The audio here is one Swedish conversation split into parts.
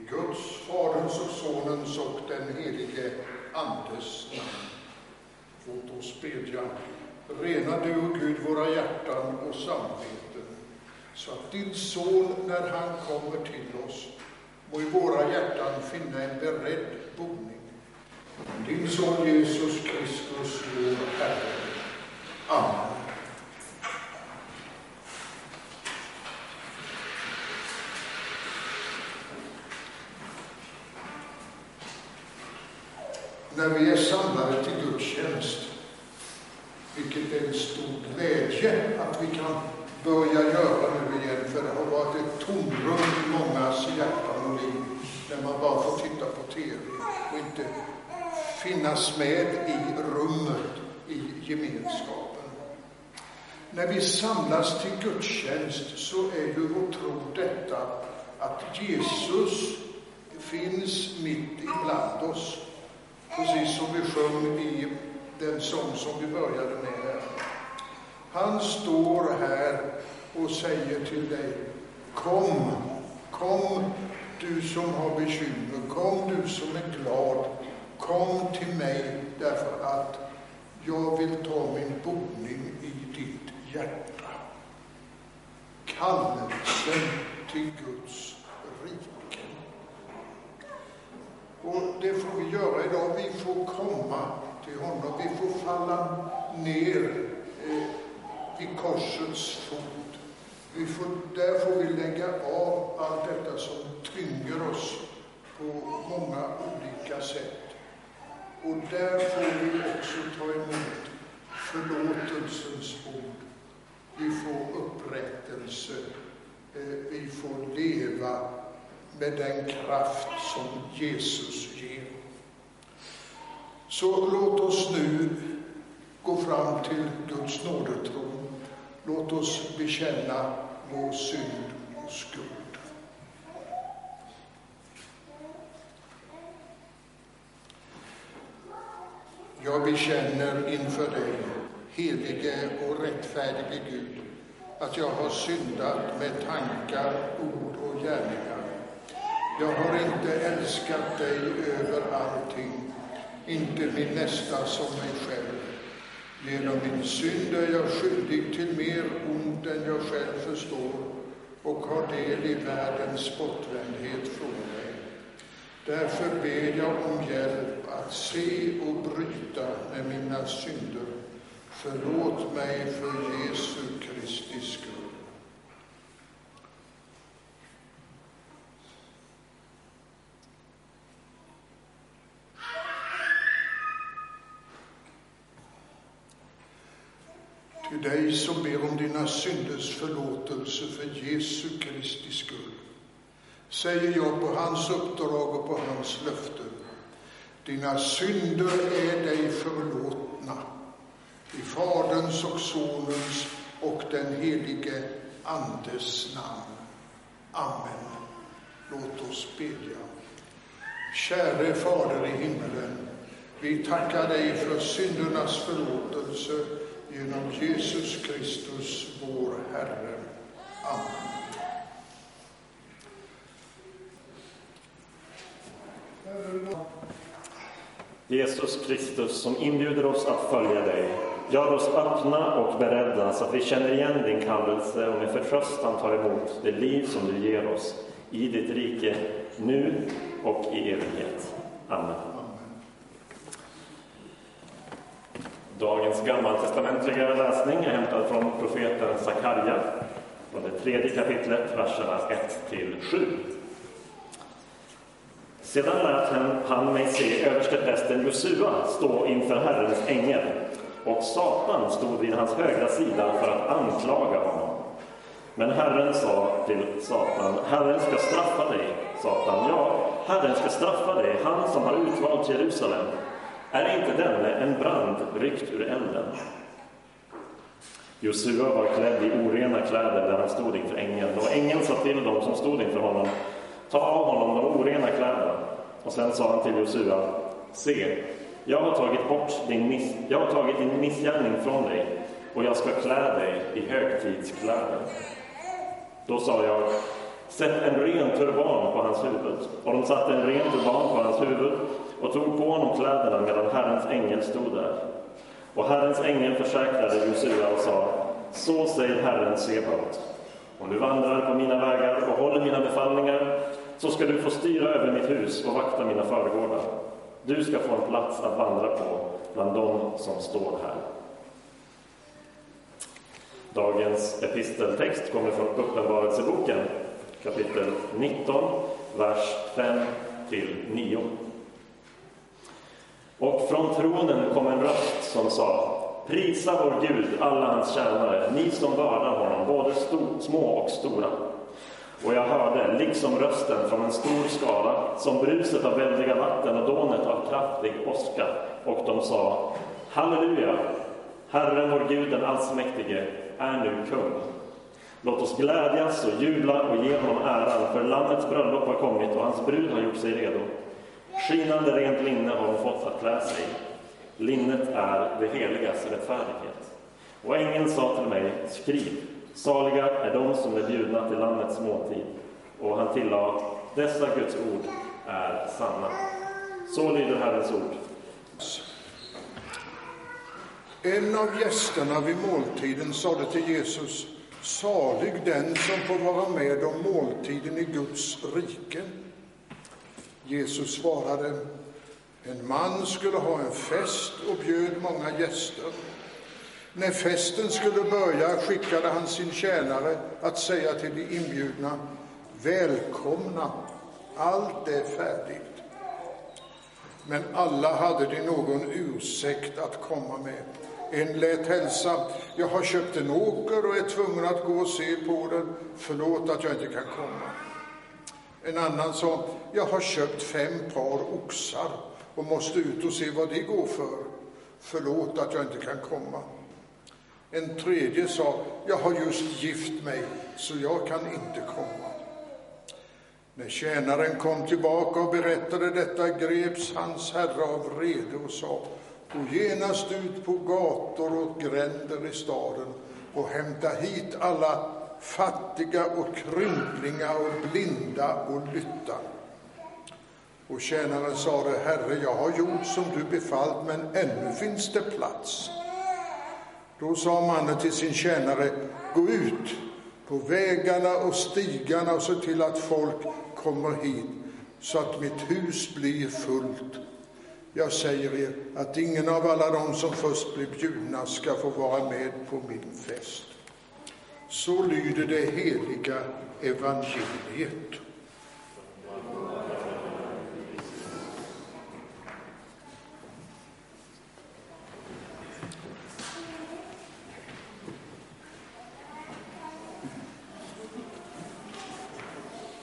I Guds, Faderns och Sonens och den helige Andes namn. Låt oss bedja. Rena du, och Gud, våra hjärtan och samveten, så att din Son, när han kommer till oss, må i våra hjärtan finna en beredd boning. Din Son Jesus Kristus, vår Herre. Amen. När vi är samlade till gudstjänst, vilket är en stor glädje att vi kan börja göra nu igen, för det har varit ett tomrum i mångas hjärtan och liv, när man bara får titta på TV och inte finnas med i rummet, i gemenskapen. När vi samlas till gudstjänst så är ju vår tro detta att Jesus finns mitt ibland oss. Precis som vi sjöng i den sång som vi började med här. Han står här och säger till dig, kom, kom du som har bekymmer, kom du som är glad, kom till mig därför att jag vill ta min boning i ditt hjärta. Kallelsen till Guds rike. Och det får vi göra idag. Vi får komma till honom. Vi får falla ner eh, vid korsets fot. Vi får, där får vi lägga av allt detta som tynger oss på många olika sätt. Och där får vi också ta emot förlåtelsens ord. Vi får upprättelse. Eh, vi får leva med den kraft som Jesus ger. Så låt oss nu gå fram till Guds nådetron. Låt oss bekänna vår synd och skuld. Jag bekänner inför dig, helige och rättfärdige Gud, att jag har syndat med tankar, ord och gärningar. Jag har inte älskat dig över allting, inte min nästa som mig själv. Genom min synd är jag skyldig till mer ont än jag själv förstår och har del i världens bortvändhet från dig. Därför ber jag om hjälp att se och bryta med mina synder. Förlåt mig för Jesu Kristi skull. Till dig som ber om dina synders förlåtelse för Jesu Kristi skull säger jag på hans uppdrag och på hans löften. Dina synder är dig förlåtna. I Faderns och Sonens och den helige Andes namn. Amen. Låt oss bedja. Käre Fader i himmelen, vi tackar dig för syndernas förlåtelse genom Jesus Kristus, vår Herre. Amen. Jesus Kristus som inbjuder oss att följa dig. Gör oss öppna och beredda så att vi känner igen din kallelse och med förtröstan tar emot det liv som du ger oss i ditt rike, nu och i evighet. Amen. Dagens gammaltestamentliga läsning är hämtad från profeten Sakarja, från det tredje kapitlet, verserna 1 till 7. Sedan lät han mig se översteprästen Josua stå inför Herrens ängel och Satan stod vid hans högra sida för att anklaga honom. Men Herren sa till Satan, Herren ska straffa dig. Satan, ja, Herren ska straffa dig, han som har utvalt Jerusalem. Är inte denne en brand ryckt ur elden? Josua var klädd i orena kläder där han stod inför ängeln och ängeln sa till dem som stod inför honom Ta av honom de orena kläderna. Och sen sa han till Josua, se, jag har tagit bort din, miss, jag har tagit din missgärning från dig och jag ska klä dig i högtidskläder. Då sa jag, Sätt en ren turban på hans huvud. Och de satte en ren turban på hans huvud och tog på honom kläderna medan Herrens ängel stod där. Och Herrens ängel försäkrade Josua och sa, så säger Herren Sebaot. Om du vandrar på mina vägar och håller mina befallningar så ska du få styra över mitt hus och vakta mina förgårdar. Du ska få en plats att vandra på bland dem som står här. Dagens episteltext kommer från Uppenbarelseboken kapitel 19, vers 5 till 9. Och från tronen kom en röst som sa Prisa vår Gud, alla hans tjänare, ni som vördar honom, både små och stora. Och jag hörde, liksom rösten från en stor skara, som bruset av väldiga vatten och dånet av kraftig åska. Och de sa, Halleluja! Herren vår Gud, den allsmäktige, är nu kung. Låt oss glädjas och jubla och ge honom äran, för Lammets bröllop har kommit och hans brud har gjort sig redo. Skinande rent linne har hon fått att klä sig Linnet är det heligas rättfärdighet. Och ängeln sa till mig, skriv, saliga är de som är bjudna till Lammets måltid. Och han tillade, dessa Guds ord är sanna. Så lyder Herrens ord. En av gästerna vid måltiden sade till Jesus, salig den som får vara med om måltiden i Guds rike. Jesus svarade, en man skulle ha en fest och bjöd många gäster. När festen skulle börja skickade han sin tjänare att säga till de inbjudna, välkomna, allt är färdigt. Men alla hade de någon ursäkt att komma med. En lät hälsa, jag har köpt en åker och är tvungen att gå och se på den, förlåt att jag inte kan komma. En annan sa, jag har köpt fem par oxar och måste ut och se vad det går för. Förlåt att jag inte kan komma. En tredje sa, jag har just gift mig, så jag kan inte komma. När tjänaren kom tillbaka och berättade detta greps hans herre av vrede och sa, gå genast ut på gator och gränder i staden och hämta hit alla fattiga och krymplingar och blinda och lytta. Och tjänaren sade, Herre, jag har gjort som du befallt, men ännu finns det plats. Då sa mannen till sin tjänare, gå ut på vägarna och stigarna och se till att folk kommer hit, så att mitt hus blir fullt. Jag säger er att ingen av alla de som först blir bjudna ska få vara med på min fest. Så lyder det heliga evangeliet.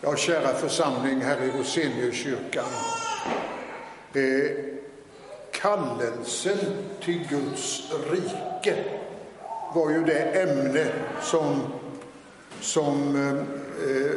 Ja, kära församling här i Roseniuskyrkan. Eh, kallelsen till Guds rike var ju det ämne som, som eh, eh,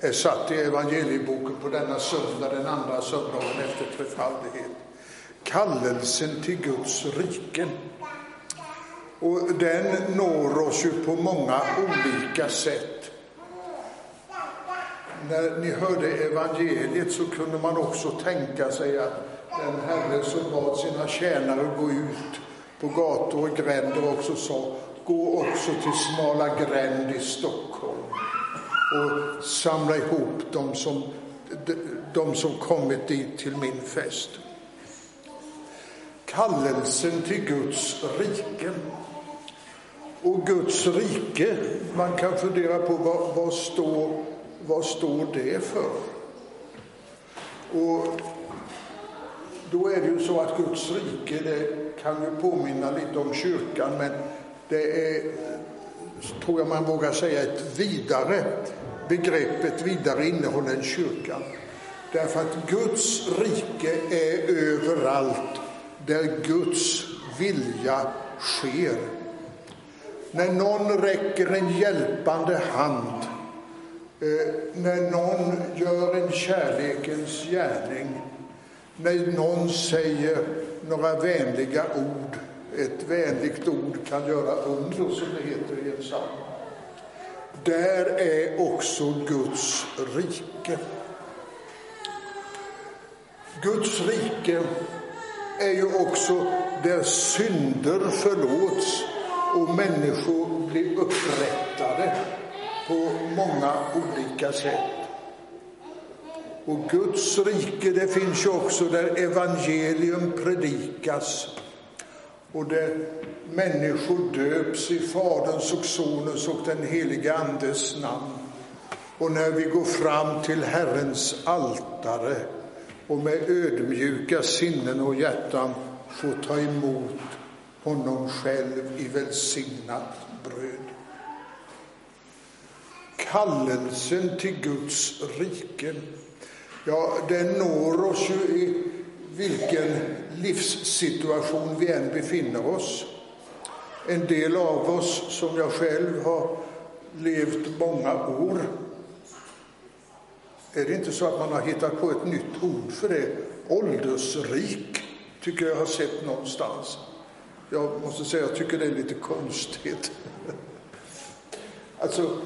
är satt i evangelieboken på denna söndag, den andra söndagen efter trefaldighet. Kallelsen till Guds rike. Och den når oss ju på många olika sätt när ni hörde evangeliet så kunde man också tänka sig att den herre som bad sina tjänare gå ut på gator och gränder också sa, gå också till Smala gränd i Stockholm och samla ihop de som, de som kommit dit till min fest. Kallelsen till Guds rike. Och Guds rike, man kan fundera på vad, vad står vad står det för? Och då är det ju så att Guds rike, det kan ju påminna lite om kyrkan, men det är, tror jag man vågar säga, ett vidare begrepp, ett vidare innehåll än kyrkan. Därför att Guds rike är överallt där Guds vilja sker. När någon räcker en hjälpande hand eh, när någon gör en kärlekens gärning, när någon säger några vänliga ord. Ett vänligt ord kan göra under, som det heter i en psalm. där är också Guds rike. Guds rike är ju också där synder förlåts och människor blir upprättade på många olika sätt. Och Guds rike det finns ju också där evangelium predikas och där människor döps i Faderns och Sonens och den helige Andes namn. Och när vi går fram till Herrens altare och med ödmjuka sinnen och hjärtan får ta emot honom själv i välsignat bröd. Kallelsen till Guds rike, ja, den når oss ju i vilken livssituation vi än befinner oss. En del av oss, som jag själv, har levt många år. Är det inte så att man har hittat på ett nytt ord för det? Åldersrik, tycker jag har sett någonstans. Jag måste säga, jag tycker det är lite konstigt. Alltså,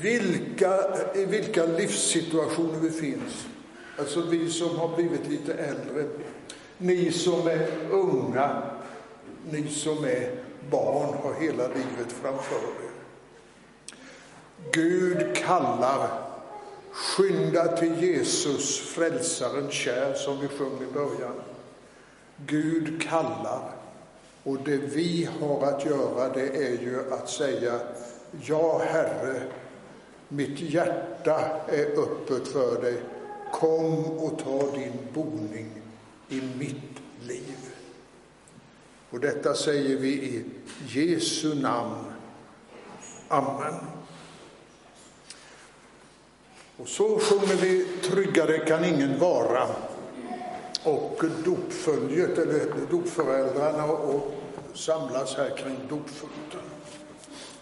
vilka, i vilka livssituationer vi finns. Alltså vi som har blivit lite äldre, ni som är unga, ni som är barn har hela livet framför er. Gud kallar, skynda till Jesus, frälsaren kär, som vi sjöng i början. Gud kallar, och det vi har att göra det är ju att säga, ja Herre, mitt hjärta är öppet för dig. Kom och ta din boning i mitt liv. Och detta säger vi i Jesu namn. Amen. Och så sjunger vi Tryggare kan ingen vara. Och dopföljet, eller dopföräldrarna, och samlas här kring dopfulten.